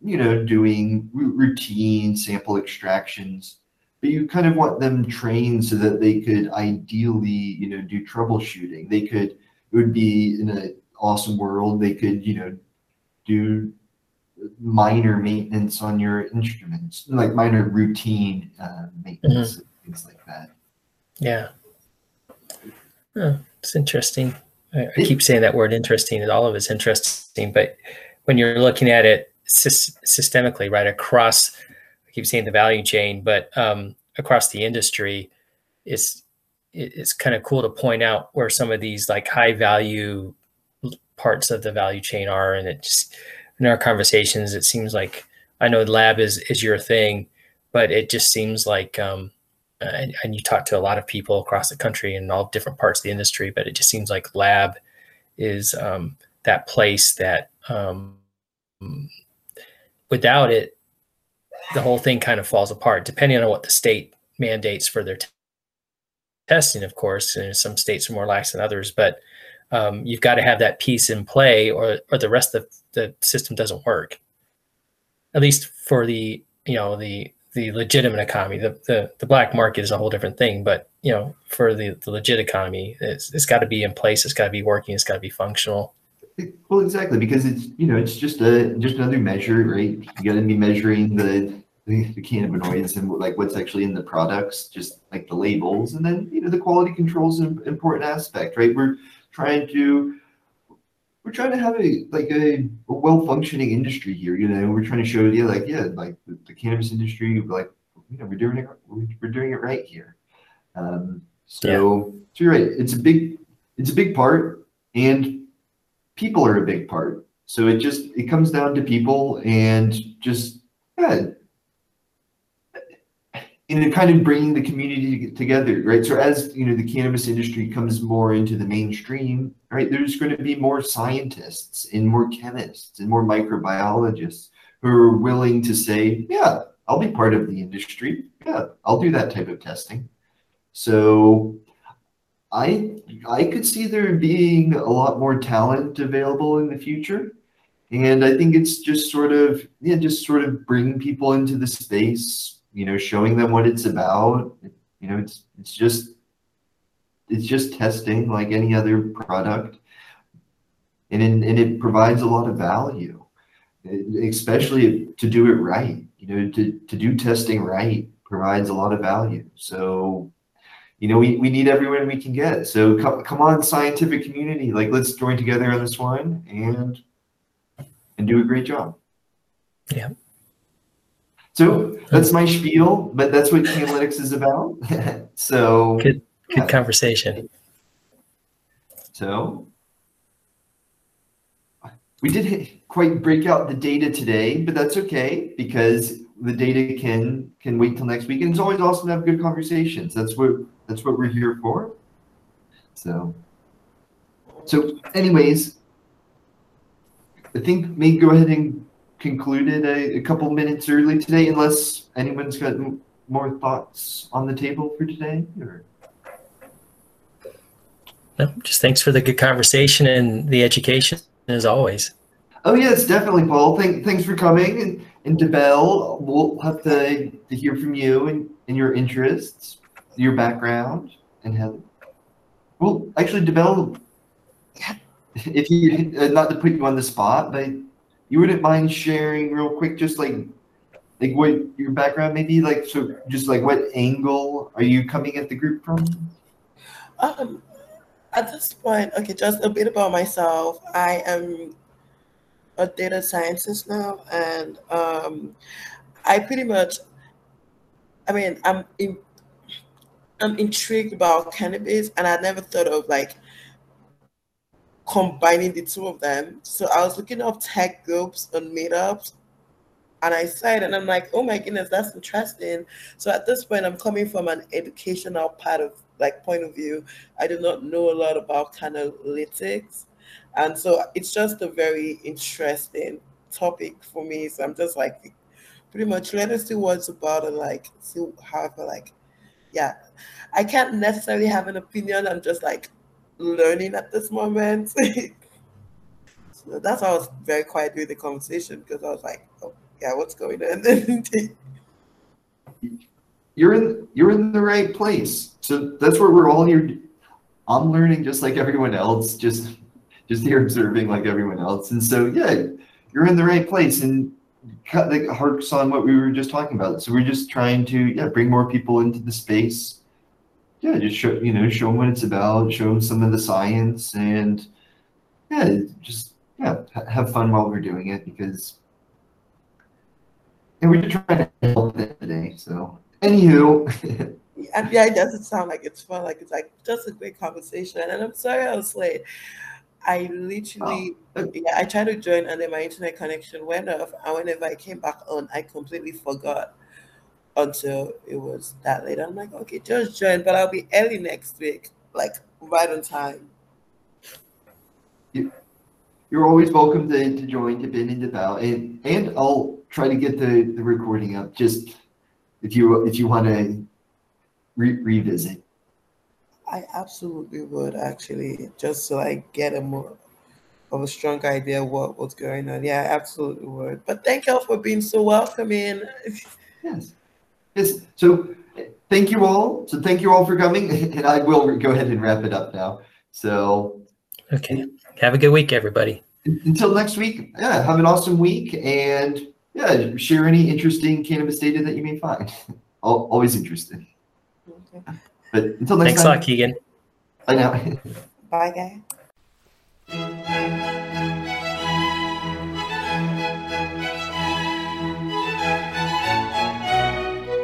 you know, doing routine sample extractions, but you kind of want them trained so that they could ideally, you know, do troubleshooting. They could, it would be in an awesome world, they could, you know, do minor maintenance on your instruments, like minor routine uh, maintenance, mm-hmm. things like that. Yeah. Oh, it's interesting. I, keep saying that word interesting, and all of it's interesting. But when you're looking at it systemically, right across, I keep saying the value chain, but um, across the industry, it's it's kind of cool to point out where some of these like high value parts of the value chain are, and it just in our conversations, it seems like I know the lab is is your thing, but it just seems like um, and, and, you talk to a lot of people across the country and all different parts of the industry, but it just seems like lab is um, that place that um, without it, the whole thing kind of falls apart, depending on what the state mandates for their t- testing, of course. And some states are more lax than others, but um, you've got to have that piece in play, or or the rest of the system doesn't work. At least for the you know the the legitimate economy. The, the the black market is a whole different thing, but you know, for the, the legit economy, it's it's got to be in place. It's got to be working. It's got to be functional. Well, exactly, because it's you know it's just a just another measure, right? You got to be measuring the, the the cannabinoids and like what's actually in the products, just like the labels, and then you know the quality control is an important aspect, right? We're trying to we're trying to have a like a, a well functioning industry here. You know, we're trying to show you like yeah, like the, the cannabis industry, like you know, we're doing it we're doing it right here. Um, so, yeah. so you're right. It's a big it's a big part, and people are a big part. So it just it comes down to people and just yeah, in kind of bringing the community together, right? So as you know, the cannabis industry comes more into the mainstream, right? There's going to be more scientists and more chemists and more microbiologists who are willing to say, yeah, I'll be part of the industry. Yeah, I'll do that type of testing. So I I could see there being a lot more talent available in the future. And I think it's just sort of yeah, just sort of bringing people into the space, you know, showing them what it's about. You know, it's it's just it's just testing like any other product, and in, and it provides a lot of value, especially to do it right. You know, to to do testing right provides a lot of value. So, you know, we, we need everyone we can get. So come come on, scientific community, like let's join together on this one and and do a great job. Yeah. So that's my spiel, but that's what analytics is about. so good, good yeah. conversation. So we did quite break out the data today, but that's okay because the data can can wait till next week. And it's always awesome to have good conversations. That's what that's what we're here for. So so anyways, I think maybe go ahead and concluded a, a couple minutes early today, unless anyone's got more thoughts on the table for today. Or? No, just thanks for the good conversation and the education as always. Oh yes, definitely, Paul. Thank, thanks for coming, and and Debel, we'll have to, to hear from you and, and your interests, your background, and how. Well, actually, Debel, if you uh, not to put you on the spot, but you wouldn't mind sharing real quick, just like like what your background maybe like so just like what angle are you coming at the group from? Um at this point okay just a bit about myself. I am a data scientist now and um i pretty much i mean i'm in, i'm intrigued about cannabis and i never thought of like combining the two of them. So I was looking up tech groups and meetups and I saw it and I'm like, oh my goodness, that's interesting. So at this point, I'm coming from an educational part of like point of view. I do not know a lot about analytics. And so it's just a very interesting topic for me. So I'm just like, pretty much let us see what's about and like see how I feel like, yeah. I can't necessarily have an opinion. I'm just like learning at this moment. so that's why I was very quiet during the conversation because I was like, oh yeah, what's going on? you're in you're in the right place. So that's where we're all here. I'm learning just like everyone else, just just here observing like everyone else. And so yeah, you're in the right place and cut the harks on what we were just talking about. So we're just trying to yeah bring more people into the space yeah, just show you know show them what it's about, show them some of the science, and yeah, just yeah, have fun while we're doing it because and we're just trying to help it today. So, anywho, And yeah, it doesn't sound like it's fun. Like it's like just a great conversation. And I'm sorry I was late. I literally, Oh. yeah, I tried to join and then my internet connection went off. And whenever I came back on, I completely forgot until it was that late. I'm like, okay, just join, but I'll be early next week, like right on time. You're always welcome to, to join, to bend and to bow, and, and I'll try to get the, the recording up, just if you, if you want to re- revisit. I absolutely would actually, just so I get a more of a strong idea of what what's going on. Yeah, I absolutely would. But thank y'all for being so welcoming. Yes. Yes. So thank you all. So thank you all for coming, and I will go ahead and wrap it up now. So Okay. Have a good week, everybody. until next week, yeah, have an awesome week, and yeah, share any interesting cannabis data that you may find. Always interested. Okay. But until next Thanks a lot, Keegan. bye now. Bye, guys.